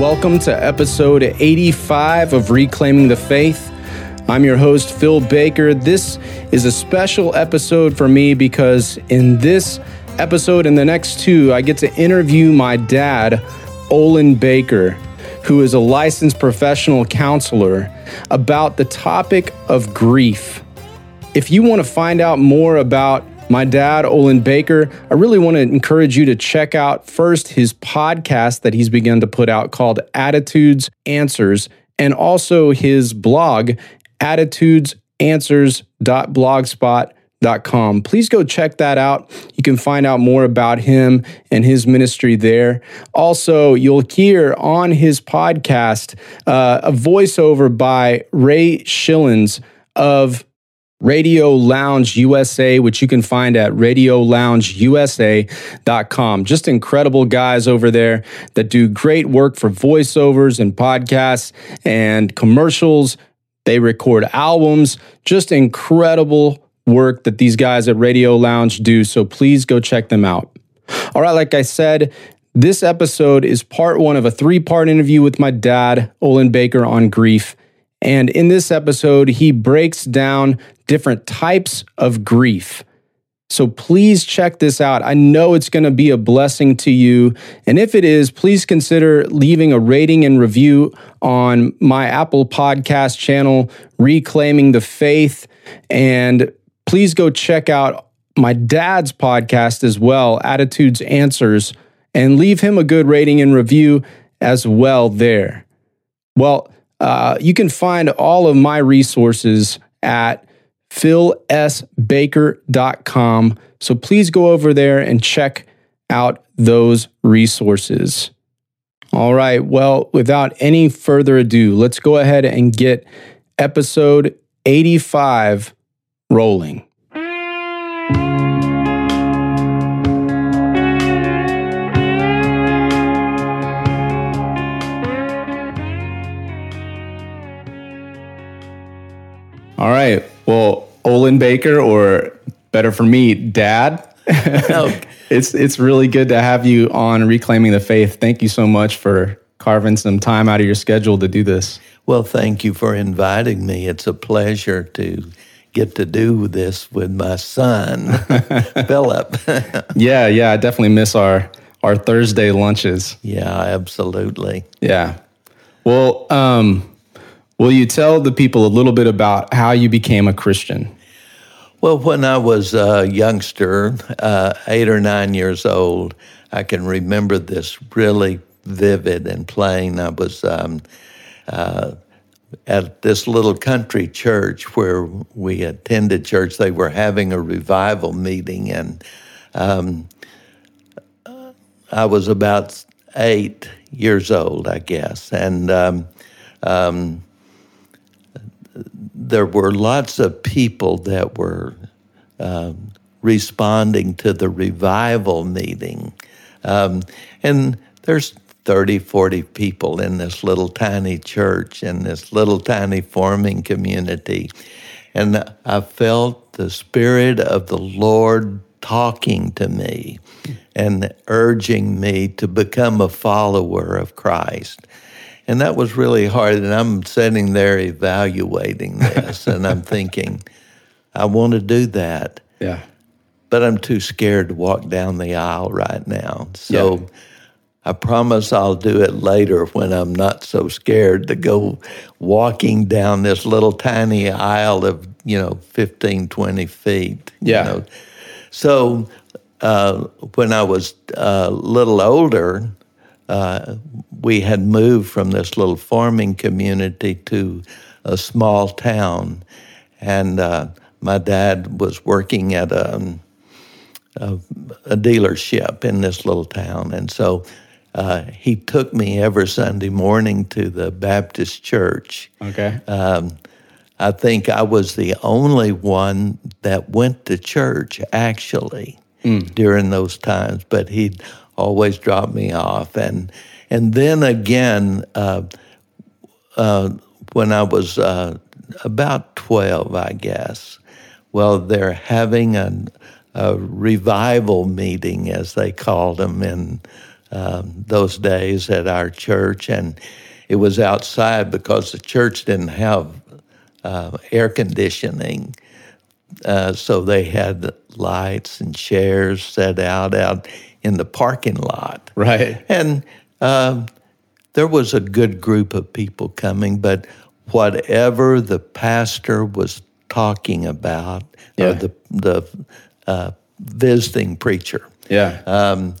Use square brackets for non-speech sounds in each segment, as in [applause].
Welcome to episode 85 of Reclaiming the Faith. I'm your host, Phil Baker. This is a special episode for me because in this episode and the next two, I get to interview my dad, Olin Baker, who is a licensed professional counselor, about the topic of grief. If you want to find out more about my dad, Olin Baker, I really want to encourage you to check out first his podcast that he's begun to put out called Attitudes Answers, and also his blog, attitudesanswers.blogspot.com. Please go check that out. You can find out more about him and his ministry there. Also, you'll hear on his podcast uh, a voiceover by Ray Schilens of Radio Lounge USA, which you can find at radioloungeusa.com. Just incredible guys over there that do great work for voiceovers and podcasts and commercials. They record albums, just incredible work that these guys at Radio Lounge do. So please go check them out. All right, like I said, this episode is part one of a three part interview with my dad, Olin Baker, on grief. And in this episode, he breaks down different types of grief. So please check this out. I know it's going to be a blessing to you. And if it is, please consider leaving a rating and review on my Apple Podcast channel, Reclaiming the Faith. And please go check out my dad's podcast as well, Attitudes Answers, and leave him a good rating and review as well there. Well, uh, you can find all of my resources at philsbaker.com. So please go over there and check out those resources. All right. Well, without any further ado, let's go ahead and get episode 85 rolling. All right. Well, Olin Baker, or better for me, Dad. [laughs] it's it's really good to have you on Reclaiming the Faith. Thank you so much for carving some time out of your schedule to do this. Well, thank you for inviting me. It's a pleasure to get to do this with my son, [laughs] Philip. [laughs] yeah, yeah, I definitely miss our our Thursday lunches. Yeah, absolutely. Yeah. Well, um, Will you tell the people a little bit about how you became a Christian? Well, when I was a youngster, uh, eight or nine years old, I can remember this really vivid and plain. I was um, uh, at this little country church where we attended church. They were having a revival meeting, and um, I was about eight years old, I guess. And um, um there were lots of people that were um, responding to the revival meeting. Um, and there's 30, 40 people in this little tiny church, in this little tiny forming community. And I felt the Spirit of the Lord talking to me and urging me to become a follower of Christ. And that was really hard. And I'm sitting there evaluating this and I'm thinking, [laughs] I want to do that. Yeah. But I'm too scared to walk down the aisle right now. So yeah. I promise I'll do it later when I'm not so scared to go walking down this little tiny aisle of, you know, 15, 20 feet. Yeah. You know? So uh, when I was a little older, uh, we had moved from this little farming community to a small town, and uh, my dad was working at a, a, a, dealership in this little town, and so uh, he took me every Sunday morning to the Baptist church. Okay. Um, I think I was the only one that went to church actually mm. during those times, but he'd always drop me off. And and then again, uh, uh, when I was uh, about twelve, I guess. Well, they're having a, a revival meeting, as they called them in um, those days at our church, and it was outside because the church didn't have uh, air conditioning. Uh, so they had lights and chairs set out out in the parking lot. Right. And um, there was a good group of people coming, but whatever the pastor was talking about, Yeah. or the the uh, visiting preacher, Yeah. um,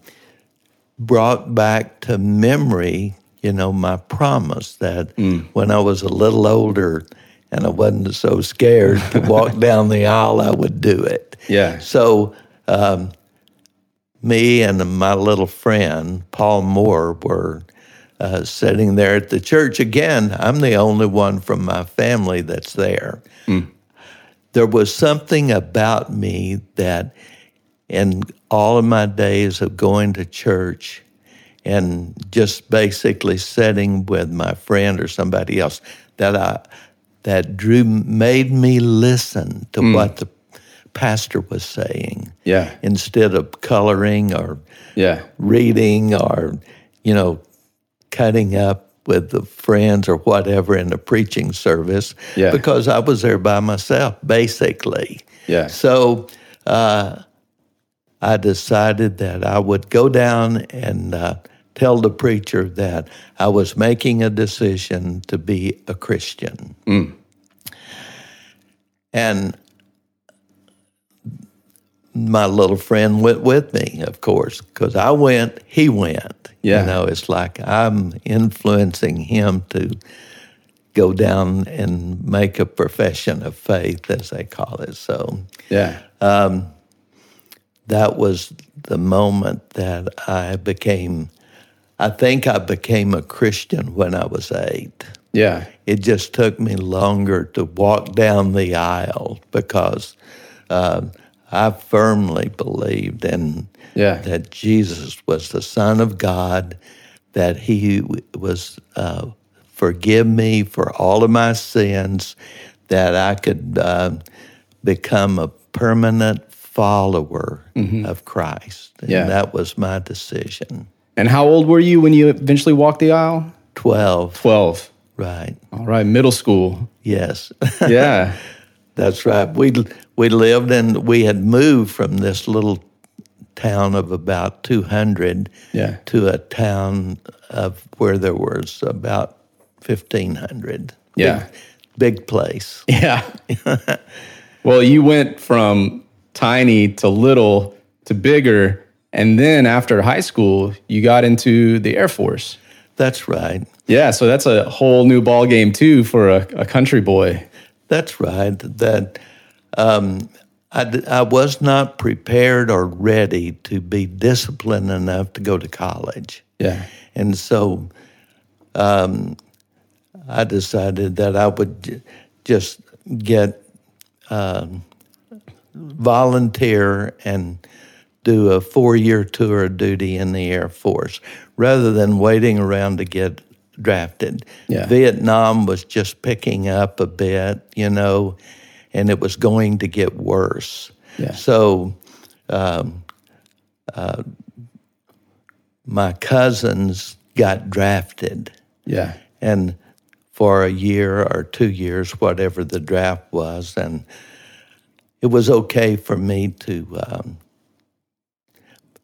brought back to memory, you know, my promise that when I was a little older and I wasn't so scared to walk [laughs] down the aisle, I would do it. yeah. So, um, me and my little friend, Paul Moore, were uh, sitting there at the church. Again, I'm the only one from my family that's there. There was something about me that, in all of my days of going to church and just basically sitting with my friend or somebody else, that I that drew made me listen to what the pastor was saying Yeah. instead of coloring or Yeah. reading or you know cutting up with the friends or whatever in the preaching service Yeah. because I was there by myself basically. Yeah. So uh, I decided that I would go down and uh, tell the preacher that I was making a decision to be a Christian. And my little friend went with me, of course, because I went, he went. Yeah. You know, it's like I'm influencing him to go down and make a profession of faith, as they call it. So Yeah. that was the moment that I became, I think I became a Christian when I was eight. Yeah. It just took me longer to walk down the aisle because uh, I firmly believed in Yeah. that Jesus was the Son of God, that He was uh, forgive me for all of my sins, that I could uh, become a permanent follower of Christ. And Yeah. that was my decision. And how old were you when you eventually walked the aisle? 12, 12. right. All right. Middle school. Yes. [laughs] Yeah. That's right. We we lived and we had moved from this little town of about 200 Yeah. to a town of where there was about 1500. Yeah. Big, big place. [laughs] Yeah. well, you went from tiny to little to bigger. And then after high school, you got into the Air Force. That's right. Yeah. So that's a whole new ball game, too, for a, a country boy. That's right. That um, I, I was not prepared or ready to be disciplined enough to go to college. Yeah. And so um, I decided that I would j- just get um, volunteer and do a four year tour of duty in the Air Force rather than waiting around to get drafted. Yeah. Vietnam was just picking up a bit, you know, and it was going to get worse. Yeah. So um, uh, my cousins got drafted, Yeah. and for a year or two years, whatever the draft was, and it was okay for me to. Um,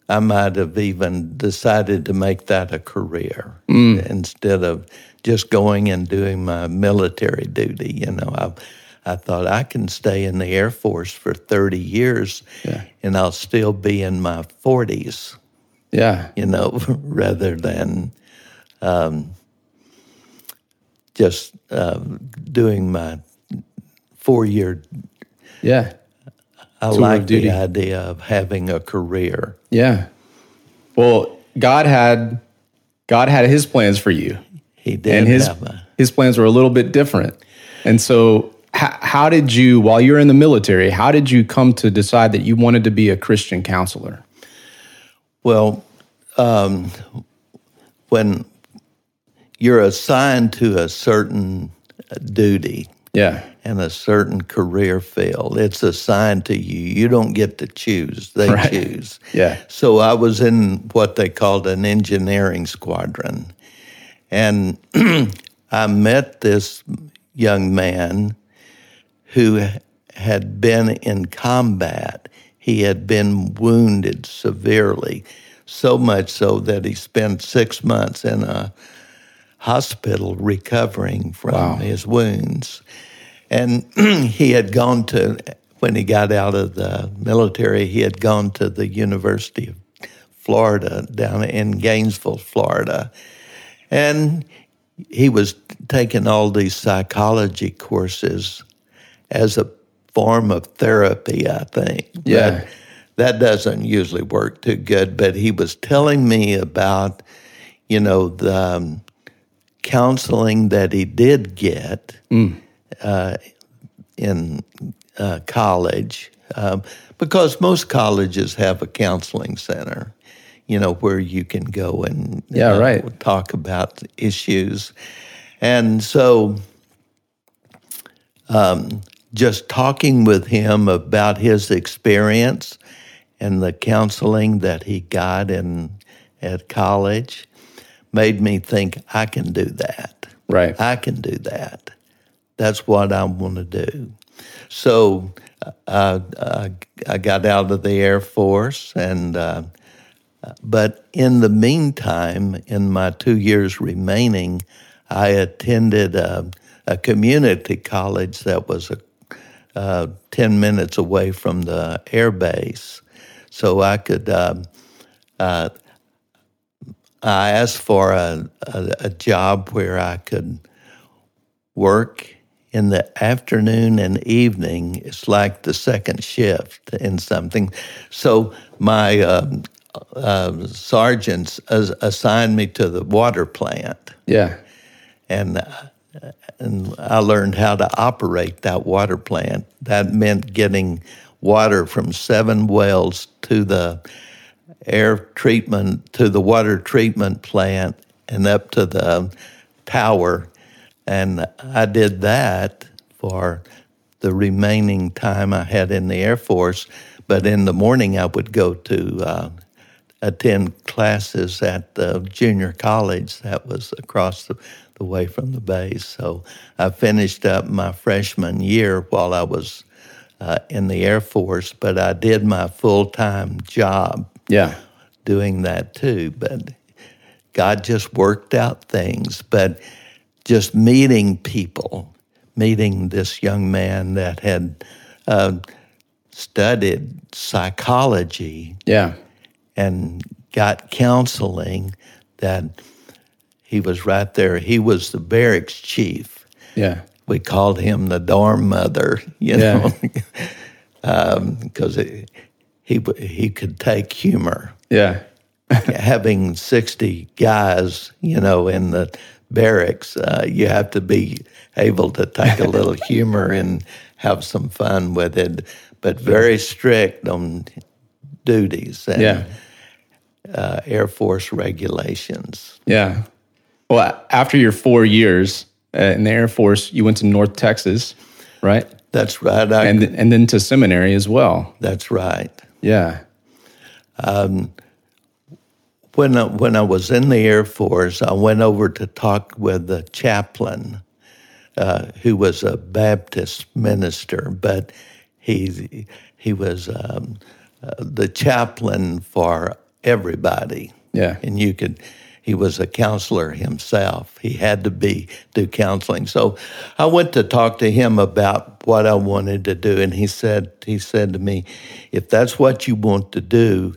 I might have even decided to make that a career instead of just going and doing my military duty. You know, I, I thought I can stay in the Air Force for 30 years Yeah. and I'll still be in my 40s Yeah. you know, [laughs] rather than um, just uh, doing my four year. Yeah. I like the idea of having a career. Yeah. Well, God had God had his plans for you. He did and his his plans were a little bit different. And so, how, how did you, while you're in the military, how did you come to decide that you wanted to be a Christian counselor? Well, um, when you're assigned to a certain duty, Yeah, and a certain career field. It's assigned to you. You don't get to choose, they Right. choose. [laughs] Yeah. So I was in what they called an engineering squadron. And [clears throat] I met this young man who had been in combat. He had been wounded severely, so much so that he spent six months in a hospital recovering from Wow. his wounds. And [clears throat] he had gone to, when he got out of the military, he had gone to the University of Florida down in Gainesville, Florida. And he was taking all these psychology courses as a form of therapy, I think. Yeah. But that doesn't usually work too good. But he was telling me about, you know, the um, counseling that he did get uh, in uh, college, um, because most colleges have a counseling center, you know, where you can go and Yeah, uh, right. talk about issues. And so um, just talking with him about his experience and the counseling that he got in at college made me think I can do that. Right. I can do that. That's what I want to do. So uh, uh, I got out of the Air Force, and uh, but in the meantime, in my two years remaining, I attended a, a community college that was a, uh, ten minutes away from the air base, so I could. um uh, I asked for a, a, a job where I could work in the afternoon and evening. It's like the second shift in something. So my um, uh, sergeants as- assigned me to the water plant, Yeah. and uh, and I learned how to operate that water plant. That meant getting water from seven wells to the air treatment to the water treatment plant and up to the tower. And I did that for the remaining time I had in the Air Force. But in the morning, I would go to uh, attend classes at the junior college that was across the, the way from the base. So I finished up my freshman year while I was uh, in the Air Force, but I did my full time job Yeah. doing that too. But God just worked out things. But just meeting people, meeting this young man that had uh, studied psychology Yeah. And got counseling, that he was right there. He was the barracks chief. Yeah. We called him the dorm mother, [laughs] you Yeah. know, [laughs] because he he could take humor. Yeah. [laughs] having 60 guys, you know, in the barracks, uh, you have to be able to take a little humor and have some fun with it, but very strict on duties and Yeah. Uh, Air Force regulations. Yeah. Well, after your four years uh, in the Air Force, you went to North Texas, right? That's right. I, And and then to seminary as well. that's right. Yeah. Um, When I, when I was in the Air Force, I went over to talk with the chaplain, uh, who was a Baptist minister, but he he was um, uh, the chaplain for everybody. Yeah. and you could. He was a counselor himself. He had to be do counseling. So I went to talk to him about what I wanted to do, and he said he said to me, "If that's what you want to do,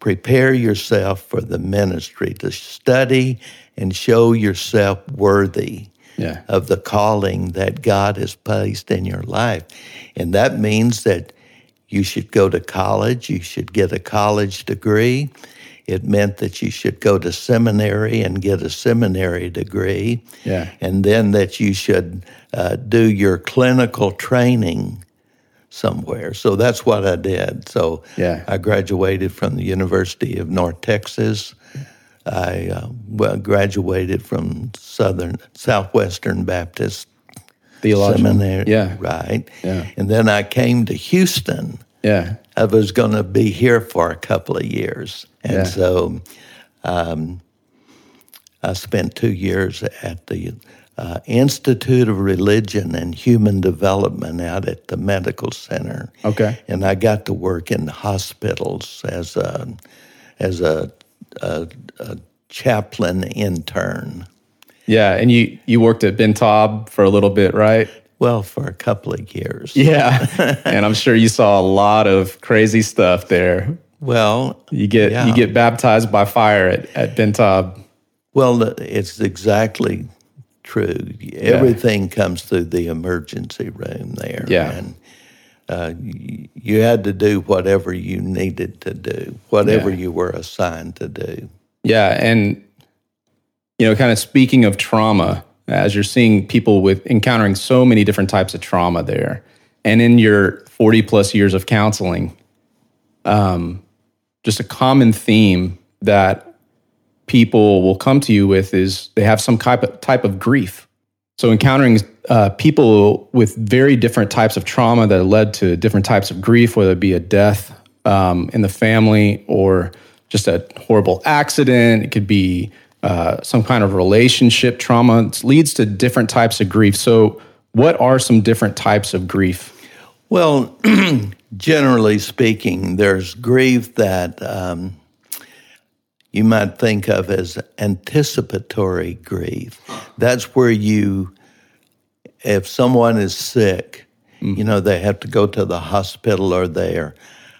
prepare yourself for the ministry to study and show yourself worthy Yeah. of the calling that God has placed in your life. And that means that you should go to college, you should get a college degree. It meant that you should go to seminary and get a seminary degree. Yeah. And then that you should uh, do your clinical training somewhere. So that's what I did. So Yeah. I graduated from the University of North Texas. I uh, well, graduated from Southern Southwestern Baptist. Theological. seminary. Yeah. Right. Yeah. And then I came to Houston. Yeah. I was going to be here for a couple of years. And Yeah. so um, I spent two years at the uh, Institute of Religion and Human Development out at the medical center. Okay. And I got to work in hospitals as a, as a, a, a chaplain intern. Yeah. And you you worked at Ben Taub for a little bit, right? Well, for a couple of years. Yeah. [laughs] and I'm sure you saw a lot of crazy stuff there. Well, You get Yeah. you get baptized by fire at, at Ben Taub. Well, it's exactly true. Everything comes through the emergency room there. Yeah. And uh, you had to do whatever you needed to do, whatever Yeah. you were assigned to do. Yeah, and you know, kind of speaking of trauma, as you're seeing people with encountering so many different types of trauma there, and in your 40 plus years of counseling, um, just a common theme that people will come to you with is they have some type of, type of grief. So encountering uh, people with very different types of trauma that led to different types of grief, whether it be a death um, in the family or just a horrible accident, it could be uh, some kind of relationship trauma. It leads to different types of grief. So, what are some different types of grief? Well, [clears throat] generally speaking, there's grief that um, you might think of as anticipatory grief. That's where you, if someone is sick, you know, they have to go to the hospital or they're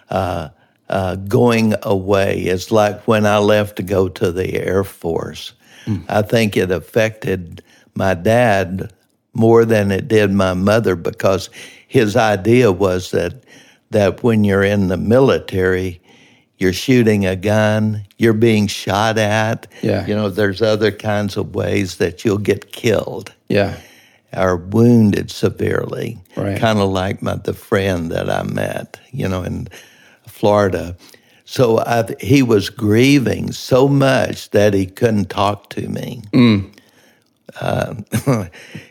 uh, uh, going away. It's like when I left to go to the Air Force. I think it affected my dad more than it did my mother because his idea was that that when you're in the military, you're shooting a gun, you're being shot at. Yeah. You know, there's other kinds of ways that you'll get killed Yeah. or wounded severely. Right. Kind of like my the friend that I met, you know, in Florida. So I, he was grieving so much that he couldn't talk to me. [laughs]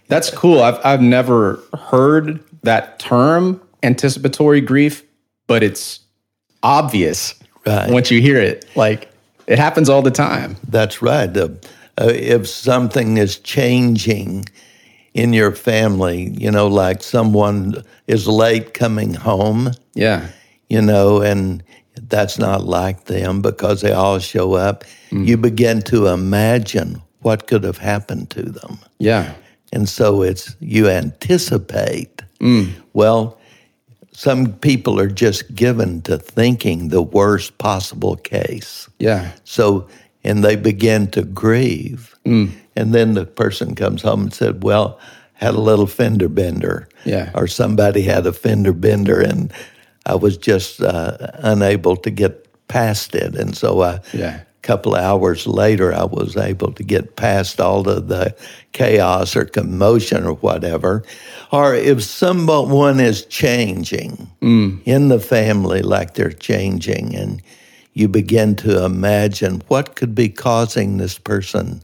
That's cool. I've I've never heard that term anticipatory grief, but it's obvious Right. once you hear it. Like it happens all the time. That's right. Uh, uh, if something is changing in your family, you know, like someone is late coming home, Yeah. You know, and that's not like them because they all show up, you begin to imagine what could have happened to them. Yeah. And so it's you anticipate. Well, some people are just given to thinking the worst possible case. Yeah. So, and they begin to grieve. Mm. And then the person comes home and said, Well, had a little fender bender. Yeah. Or somebody had a fender bender and I was just uh, unable to get past it. And so I, Yeah. couple of hours later, I was able to get past all of the chaos or commotion or whatever. Or if someone is changing in the family, like they're changing, and you begin to imagine what could be causing this person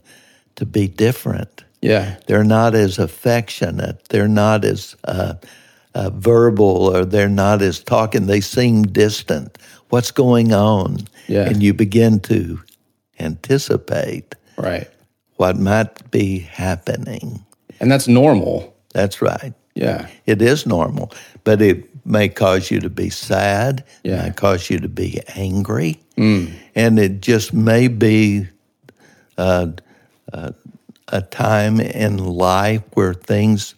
to be different. Yeah. They're not as affectionate. They're not as uh, uh, verbal, or they're not as talking. They seem distant. What's going on? Yeah. And you begin to anticipate Right. what might be happening. And that's normal. That's right. Yeah. It is normal, but it may cause you to be sad. Yeah. It may cause you to be angry. And it just may be uh, uh, a time in life where things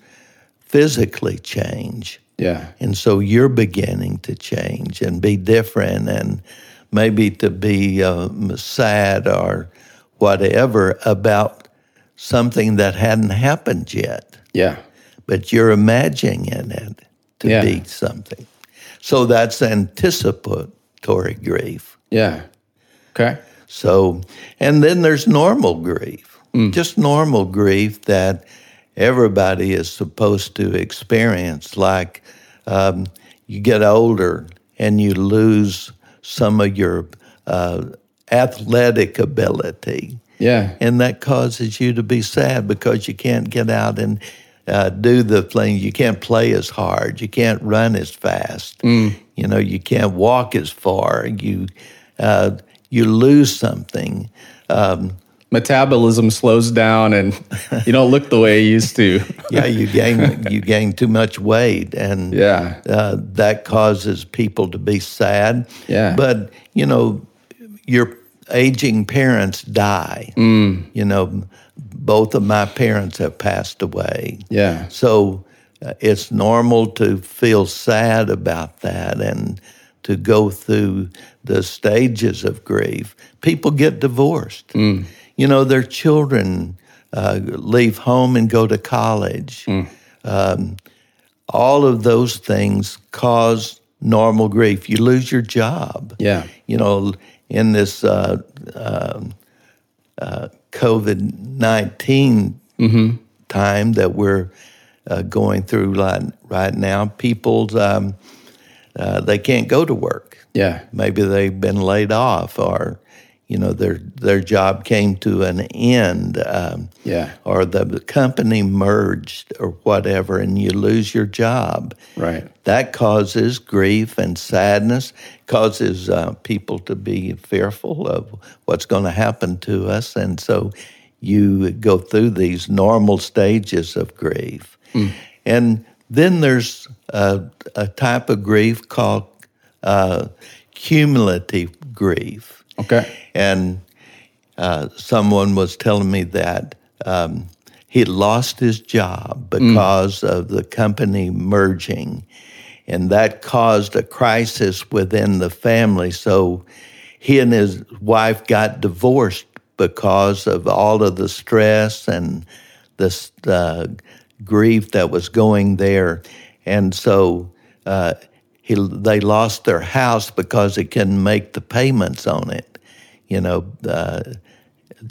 physically change. Yeah. And so you're beginning to change and be different and maybe to be um, sad or whatever about something that hadn't happened yet, Yeah. but you're imagining it to Yeah. be something. So that's anticipatory grief. Yeah. Okay. So, and then there's normal grief, just normal grief that everybody is supposed to experience. Like um, you get older and you lose some of your uh, athletic ability. Yeah. And that causes you to be sad because you can't get out and uh, do the things. You can't play as hard. You can't run as fast. You know, you can't walk as far. You uh, you lose something. Um, Metabolism slows down, and you don't look the way you used to. [laughs] yeah, you gain you gain too much weight, and Yeah. uh, that causes people to be sad. Yeah. but you know, your aging parents die. Mm. You know, both of my parents have passed away. Yeah. So uh, it's normal to feel sad about that and to go through the stages of grief. People get divorced. You know, their children uh, leave home and go to college. Um, all of those things cause normal grief. You lose your job Yeah. you know, in this uh, um uh, COVID 19 time that we're uh, going through right, right now, people's, um, uh, they can't go to work. Yeah. Maybe they've been laid off or, you know, their, their job came to an end. Um, Yeah. or the company merged or whatever, and you lose your job Right. that causes grief and sadness, causes uh, people to be fearful of what's going to happen to us. And so you go through these normal stages of grief. And then there's a, a type of grief called uh, cumulative grief. Okay. And uh, someone was telling me that um, he lost his job because of the company merging, and that caused a crisis within the family. So he and his wife got divorced because of all of the stress and the uh, grief that was going there, and so. Uh, he, they lost their house because they couldn't make the payments on it. You know, uh,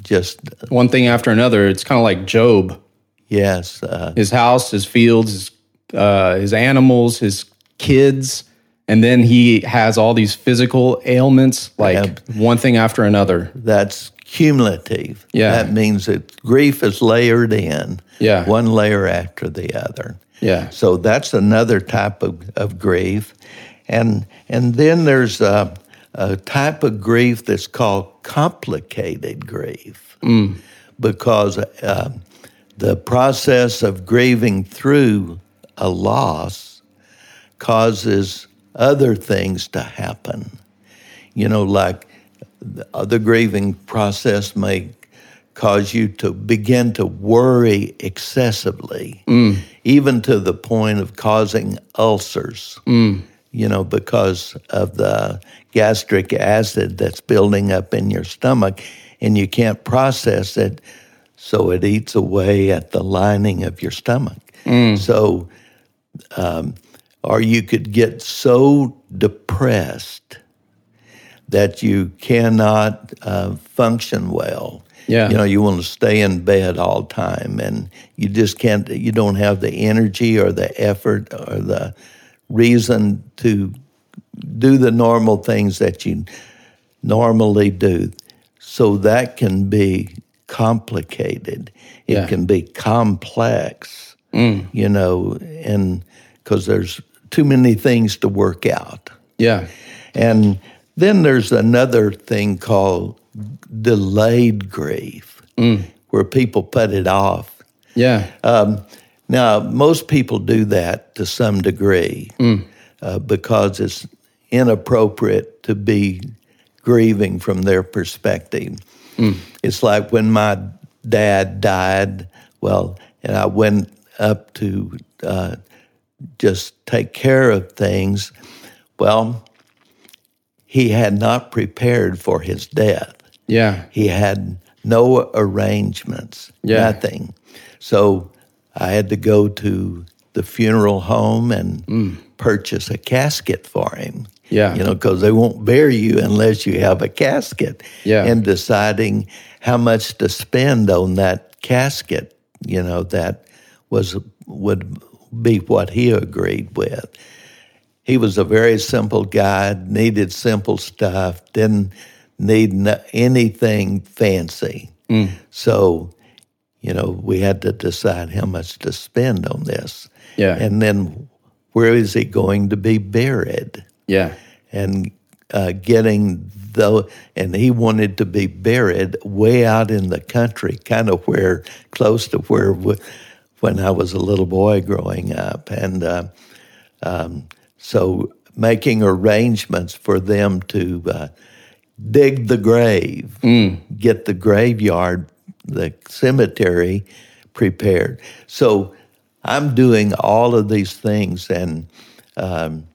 just One thing after another. It's kind of like Job. yes, uh, His house, his fields, his, uh, his animals, his kids, and then he has all these physical ailments, like Yeah. one thing after another. that's cumulative. Yeah. that means that grief is layered in. Yeah. one layer after the other. Yeah. So that's another type of, of grief. And, and then there's a, a type of grief that's called complicated grief because uh, the process of grieving through a loss causes other things to happen. You know, like the the grieving process may cause you to begin to worry excessively, even to the point of causing ulcers. You know, because of the gastric acid that's building up in your stomach, and you can't process it, so it eats away at the lining of your stomach. So, um, or you could get so depressed that you cannot uh, function well. Yeah. You know, you want to stay in bed all time and you just can't, you don't have the energy or the effort or the reason to do the normal things that you normally do. So that can be complicated. It Yeah. can be complex, mm. you know, and because there's too many things to work out. Yeah. And then there's another thing called delayed grief, where people put it off. Yeah. Um, now, most people do that to some degree uh, because it's inappropriate to be grieving from their perspective. It's like when my dad died, well, and I went up to uh, just take care of things. Well, he had not prepared for his death. Yeah. He had no arrangements, Yeah. nothing. So I had to go to the funeral home and mm. purchase a casket for him. Yeah. You know, because they won't bury you unless you have a casket. Yeah. And deciding how much to spend on that casket, you know, that was would be what he agreed with. He was a very simple guy, needed simple stuff, didn't need anything fancy. So, you know, we had to decide how much to spend on this. Yeah. And then where is he going to be buried? Yeah. And uh, getting though, and he wanted to be buried way out in the country, kind of where, close to where, w- when I was a little boy growing up. And uh, um, so making arrangements for them to uh, dig the grave, get the graveyard, the cemetery prepared. So I'm doing all of these things, and um,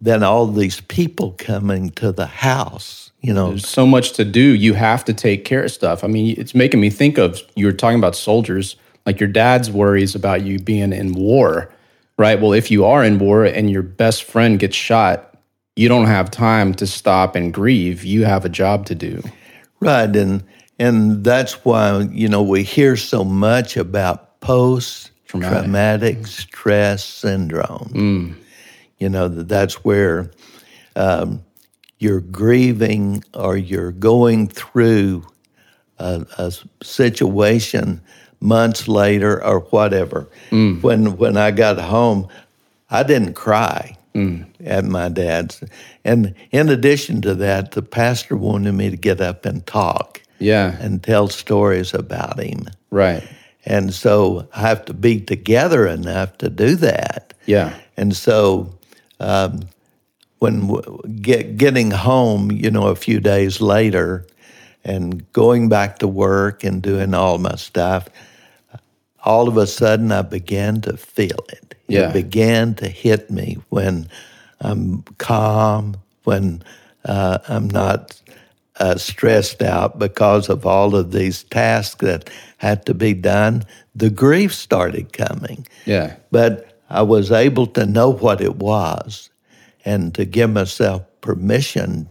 then all these people coming to the house. You know, There's so much to do. You have to take care of stuff. I mean, it's making me think of you were talking about soldiers, like your dad's worries about you being in war, right? Well, if you are in war and your best friend gets shot, you don't have time to stop and grieve. You have a job to do. Right, and and that's why you know we hear so much about post traumatic stress syndrome. You know that that's where um, you're grieving or you're going through a, a situation months later or whatever. When when I got home, I didn't cry at my dad's. And in addition to that, the pastor wanted me to get up and talk Yeah. and tell stories about him. Right. And so I have to be together enough to do that. Yeah. And so um, when w- get, getting home, you know, a few days later and going back to work and doing all my stuff, all of a sudden I began to feel it. Yeah. It began to hit me when I'm calm, when uh, I'm not uh, stressed out because of all of these tasks that had to be done. The grief started coming Yeah. but I was able to know what it was and to give myself permission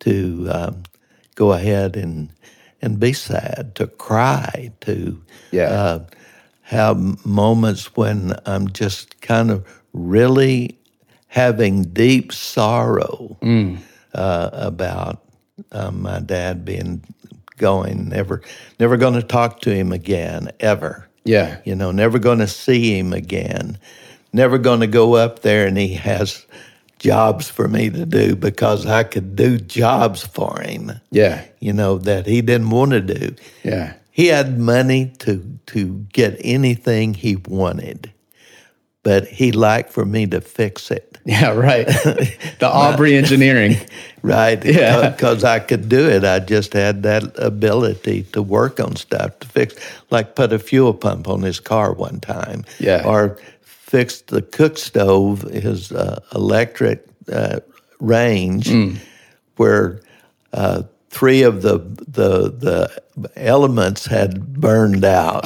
to um, go ahead and and be sad, to cry, to Yeah. uh, have moments when I'm just kind of really having deep sorrow uh, about uh, my dad being going, never, never going to talk to him again, ever Yeah. you know, never going to see him again, never going to go up there and he has jobs for me to do because I could do jobs for him, Yeah. you know, that he didn't want to do. Yeah. He had money to, to get anything he wanted, but he liked for me to fix it. [laughs] Yeah. Right. [laughs] the Aubrey engineering. [laughs] Right. Yeah. Because I could do it. I just had that ability to work on stuff, to fix, like put a fuel pump on his car one time. Yeah. Or fix the cook stove, his uh, electric uh, range, Mm. where uh, three of the, the, the elements had burned out.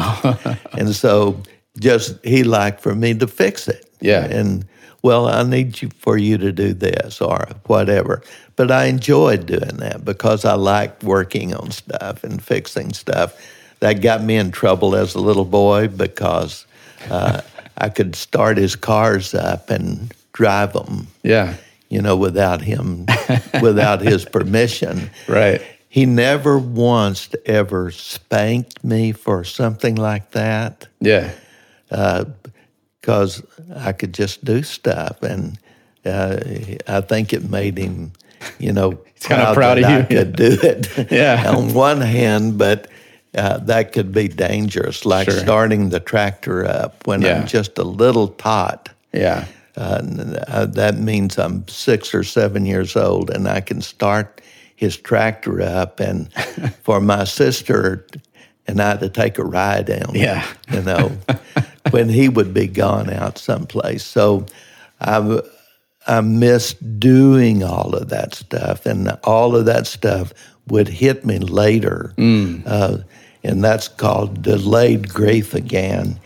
[laughs] and so just he liked for me to fix it. Yeah. And well, I need you for you to do this or whatever. But I enjoyed doing that because I liked working on stuff and fixing stuff. That got me in trouble as a little boy because uh, I could start his cars up and drive them, Yeah. You know, without him, [laughs] without his permission. Right. He never once ever spanked me for something like that Yeah. because I could just do stuff, and uh, I think it made him, you know, [laughs] proud that of I you. could do [laughs] it. Yeah. on one hand, but uh, that could be dangerous, like Sure. starting the tractor up when Yeah. I'm just a little tot. Yeah. Uh, uh, that means I'm six or seven years old, and I can start his tractor up, and [laughs] for my sister and I to take a ride down. Yeah. you know, [laughs] when he would be gone out someplace. So I, I missed doing all of that stuff, and all of that stuff would hit me later. Uh, and that's called delayed grief again.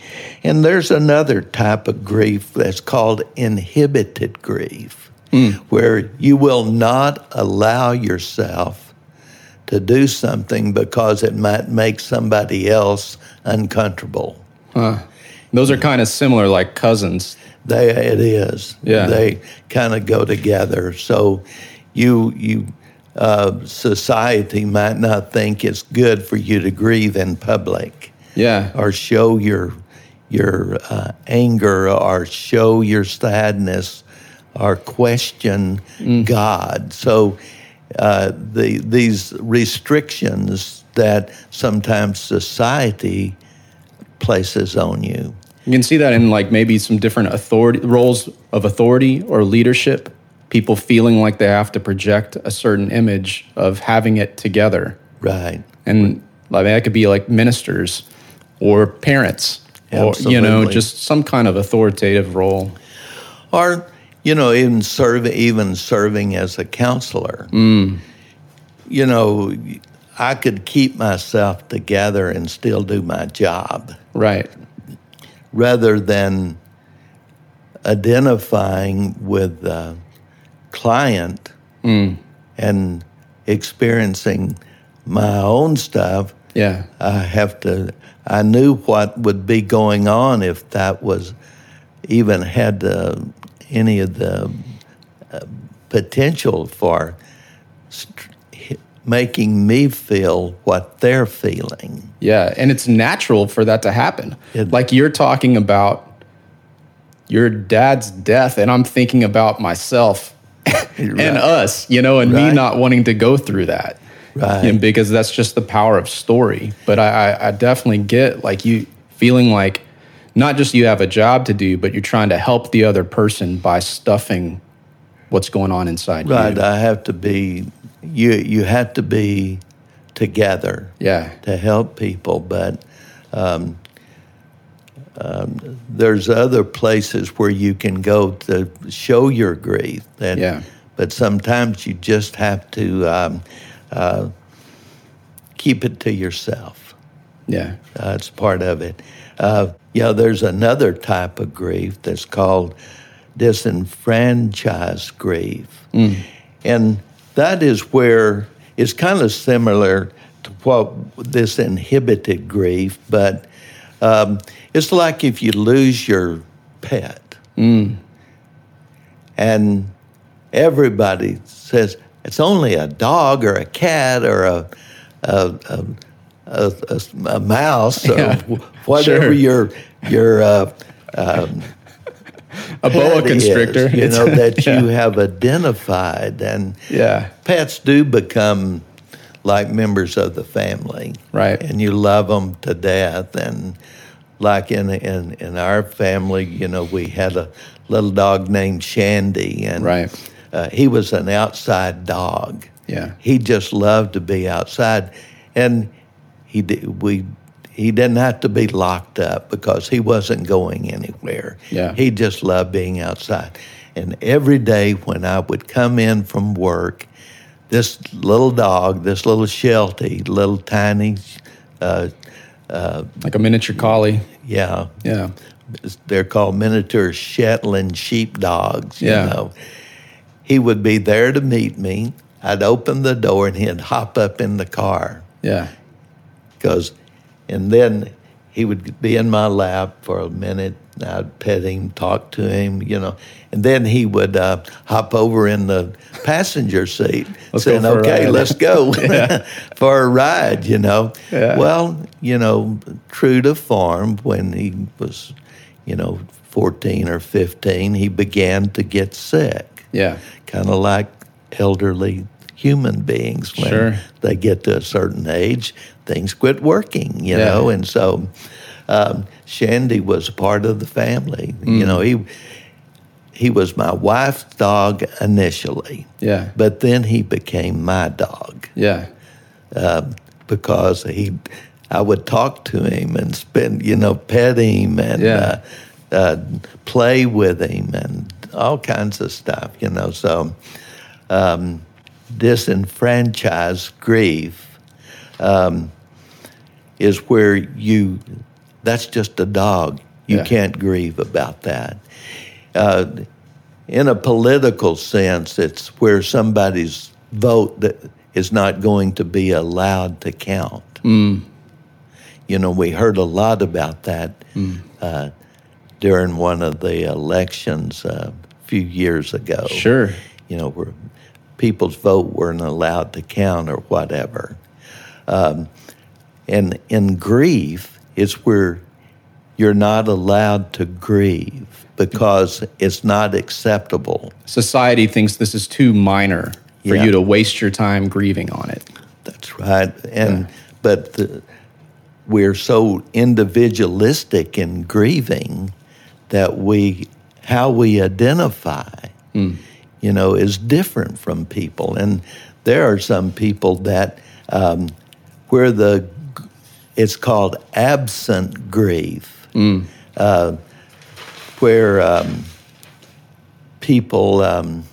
And there's another type of grief that's called inhibited grief, hmm. where you will not allow yourself to do something because it might make somebody else uncomfortable. Those are kind of similar, like cousins. They it is. Yeah. They kind of go together. So you you uh, society might not think it's good for you to grieve in public. Yeah. or show your your uh, anger or show your sadness or question God. So uh, the these restrictions that sometimes society places on you. You can see that in like maybe some different authority roles of authority or leadership. People feeling like they have to project a certain image of having it together. Right. And I mean, that could be like ministers or parents or, you know, just some kind of authoritative role. or you know even serve even serving as a counselor mm. you know i could keep myself together and still do my job Right. rather than identifying with the client and experiencing my own stuff Yeah. I have to. I knew what would be going on if that was even had uh, any of the uh, potential for st- making me feel what they're feeling. Yeah, and it's natural for that to happen. It- like you're talking about your dad's death, and I'm thinking about myself [laughs] and Right. us, you know, and me not wanting to go through that. Right. And because that's just the power of story. But I, I, I definitely get like you feeling like not just you have a job to do, but you're trying to help the other person by stuffing what's going on inside Right. you. I have to be. You you have to be together yeah. to help people, but. Um, um, there's other places where you can go to show your grief. That, Yeah. But sometimes you just have to um, uh, keep it to yourself. Yeah. Uh, part of it. Uh, yeah, there's another type of grief that's called disenfranchised grief. And that is where it's kind of similar to what this inhibited grief, but um, it's like if you lose your pet. And everybody says it's only a dog or a cat or a, a, a, a, a, a mouse or Yeah, whatever sure. your, your uh, A boa pet is, constrictor. you know, that [laughs] yeah. you have identified. And Yeah. pets do become like members of the family. Right. And you love them to death. And like in, in, in our family, you know, we had a little dog named Shandy. And Right. uh, he was an outside dog. Yeah. He just loved to be outside. And he did, we he didn't have to be locked up because he wasn't going anywhere. Yeah. He just loved being outside. And every day when I would come in from work, this little dog, this little Sheltie, little tiny, uh, Like a miniature collie. yeah, Yeah. they're called miniature Shetland sheepdogs, you Yeah. know. He would be there to meet me. I'd open the door and he'd hop up in the car Yeah. because, and then he would be in my lap for a minute. I'd pet him, talk to him, you know, and then he would uh, hop over in the passenger seat, [laughs] Let's saying, go for a "Okay, let's go [laughs] [laughs] for a ride," you know. Yeah. Well, you know, true to form, when he was, you know, fourteen or fifteen, he began to get sick Yeah. kind of like elderly human beings when Sure. they get to a certain age things quit working you Yeah. know and so um, shandy was part of the family Mm. you know he he was my wife's dog initially Yeah. but then he became my dog Yeah. because he I would talk to him and spend you know pet him and Yeah. uh, uh, play with him and all kinds of stuff you know so um, disenfranchised grief um, is where you that's just a dog you Yeah. can't grieve about that uh, in a political sense, it's where somebody's vote that is not going to be allowed to count. Mm. You know, we heard a lot about that uh, during one of the elections uh, a few years ago. Sure. You know, where people's vote weren't allowed to count or whatever. Um, and in grief, it's where you're not allowed to grieve because it's not acceptable. Society thinks this is too minor for Yeah. you to waste your time grieving on it. That's right. And but the, we're so individualistic in grieving that we how we identify, you know, is different from people. And there are some people that um, where the it's called absent grief, uh, where um, people. Um,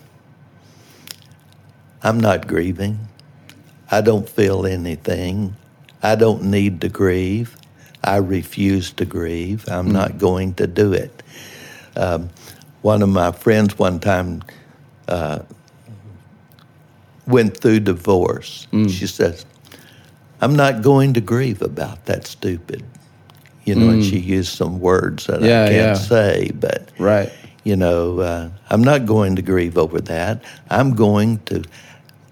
I'm not grieving. I don't feel anything. I don't need to grieve. I refuse to grieve. I'm not going to do it. Um, one of my friends one time uh, went through divorce. She says, I'm not going to grieve about that stupid. You know, and she used some words that Yeah, I can't yeah. say, but Right. you know, uh, I'm not going to grieve over that. I'm going to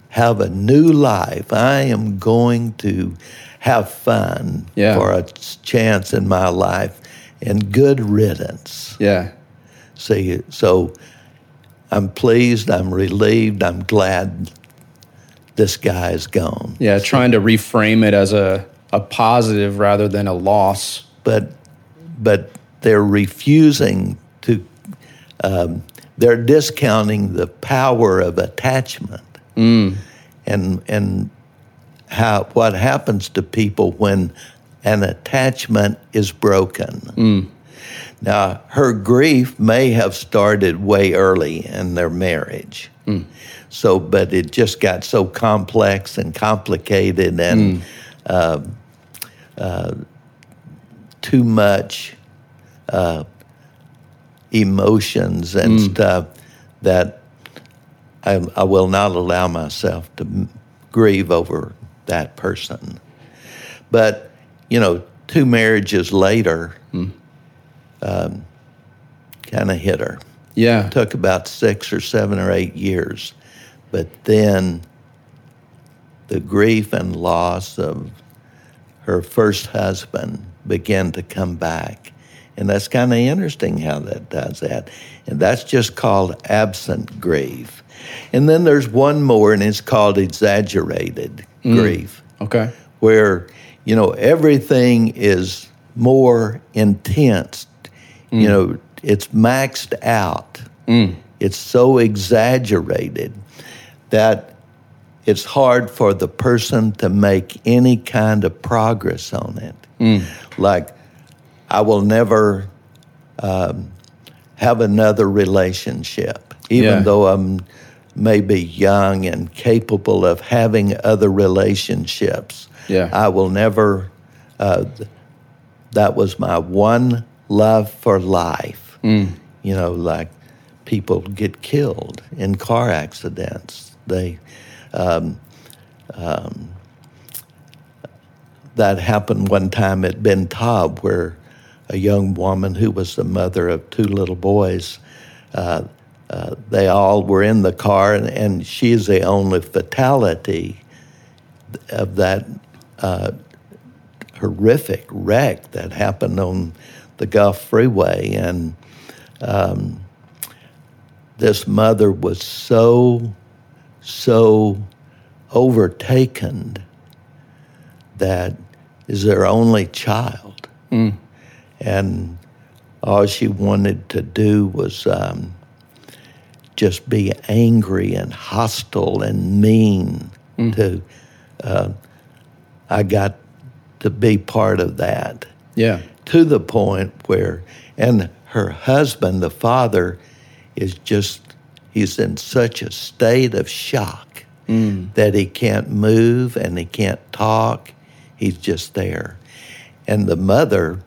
have a new life. I am going to have fun Yeah. for a chance in my life and good riddance. Yeah. See, so I'm pleased, I'm relieved, I'm glad this guy is gone. Yeah. Trying to reframe it as a, a positive rather than a loss. but but they're refusing to um, they're discounting the power of attachment mm. and and how what happens to people when an attachment is broken mm. now her grief may have started way early in their marriage mm. So but it just got so complex and complicated and hmm. um, uh, too much uh, emotions and hmm. stuff that I, I will not allow myself to grieve over that person. But, you know, two marriages later, hmm. um, kind of hit her. Yeah. Took about six or seven or eight years. But then the grief and loss of her first husband began to come back. And that's kind of interesting how that does that. And that's just called absent grief. And then there's one more, and it's called exaggerated mm, grief, Okay. where, you know, everything is more intense. You mm. know, it's maxed out. Mm. It's so exaggerated that it's hard for the person to make any kind of progress on it. Like, I will never um, have another relationship, even Yeah. though I'm maybe young and capable of having other relationships. Yeah. I will never. Uh, th- that was my one love for life. You know, like people get killed in car accidents. They that happened one time at Ben Taub, where a young woman who was the mother of two little boys, uh, uh, they all were in the car, and, and she is the only fatality of that uh, horrific wreck that happened on the Gulf Freeway. And um, this mother was so, so overtaken that is their only child. And all she wanted to do was um, just be angry and hostile and mean to. Uh, I got to be part of that Yeah. to the point where, and her husband, the father, is just, he's in such a state of shock that he can't move and he can't talk. He's just there. And the mother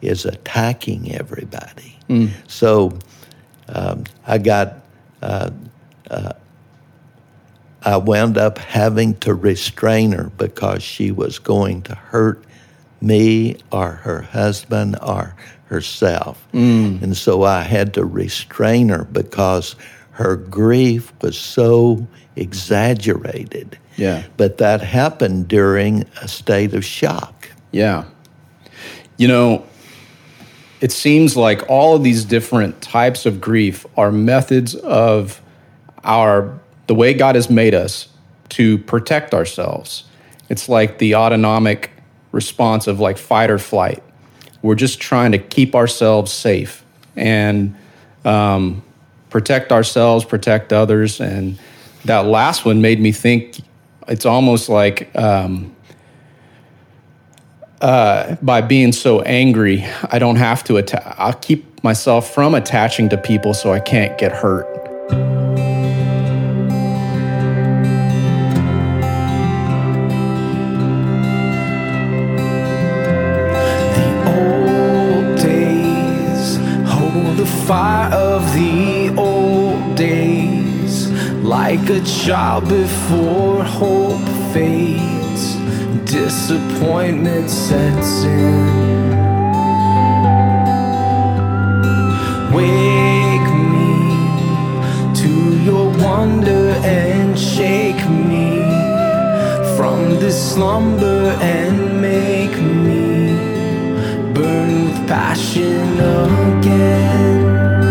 is attacking everybody. So um, I got, uh, uh, I wound up having to restrain her because she was going to hurt me or her husband or herself. And so I had to restrain her because her grief was so exaggerated. Yeah. But that happened during a state of shock. Yeah. You know, it seems like all of these different types of grief are methods of our the way God has made us to protect ourselves. It's like the autonomic response of like fight or flight. We're just trying to keep ourselves safe and um, protect ourselves, protect others. And that last one made me think it's almost like um, uh, by being so angry, I don't have to attack. I'll keep myself from attaching to people so I can't get hurt. Like a child before hope fades, disappointment sets in. Wake me to your wonder and shake me from this slumber and make me burn with passion again.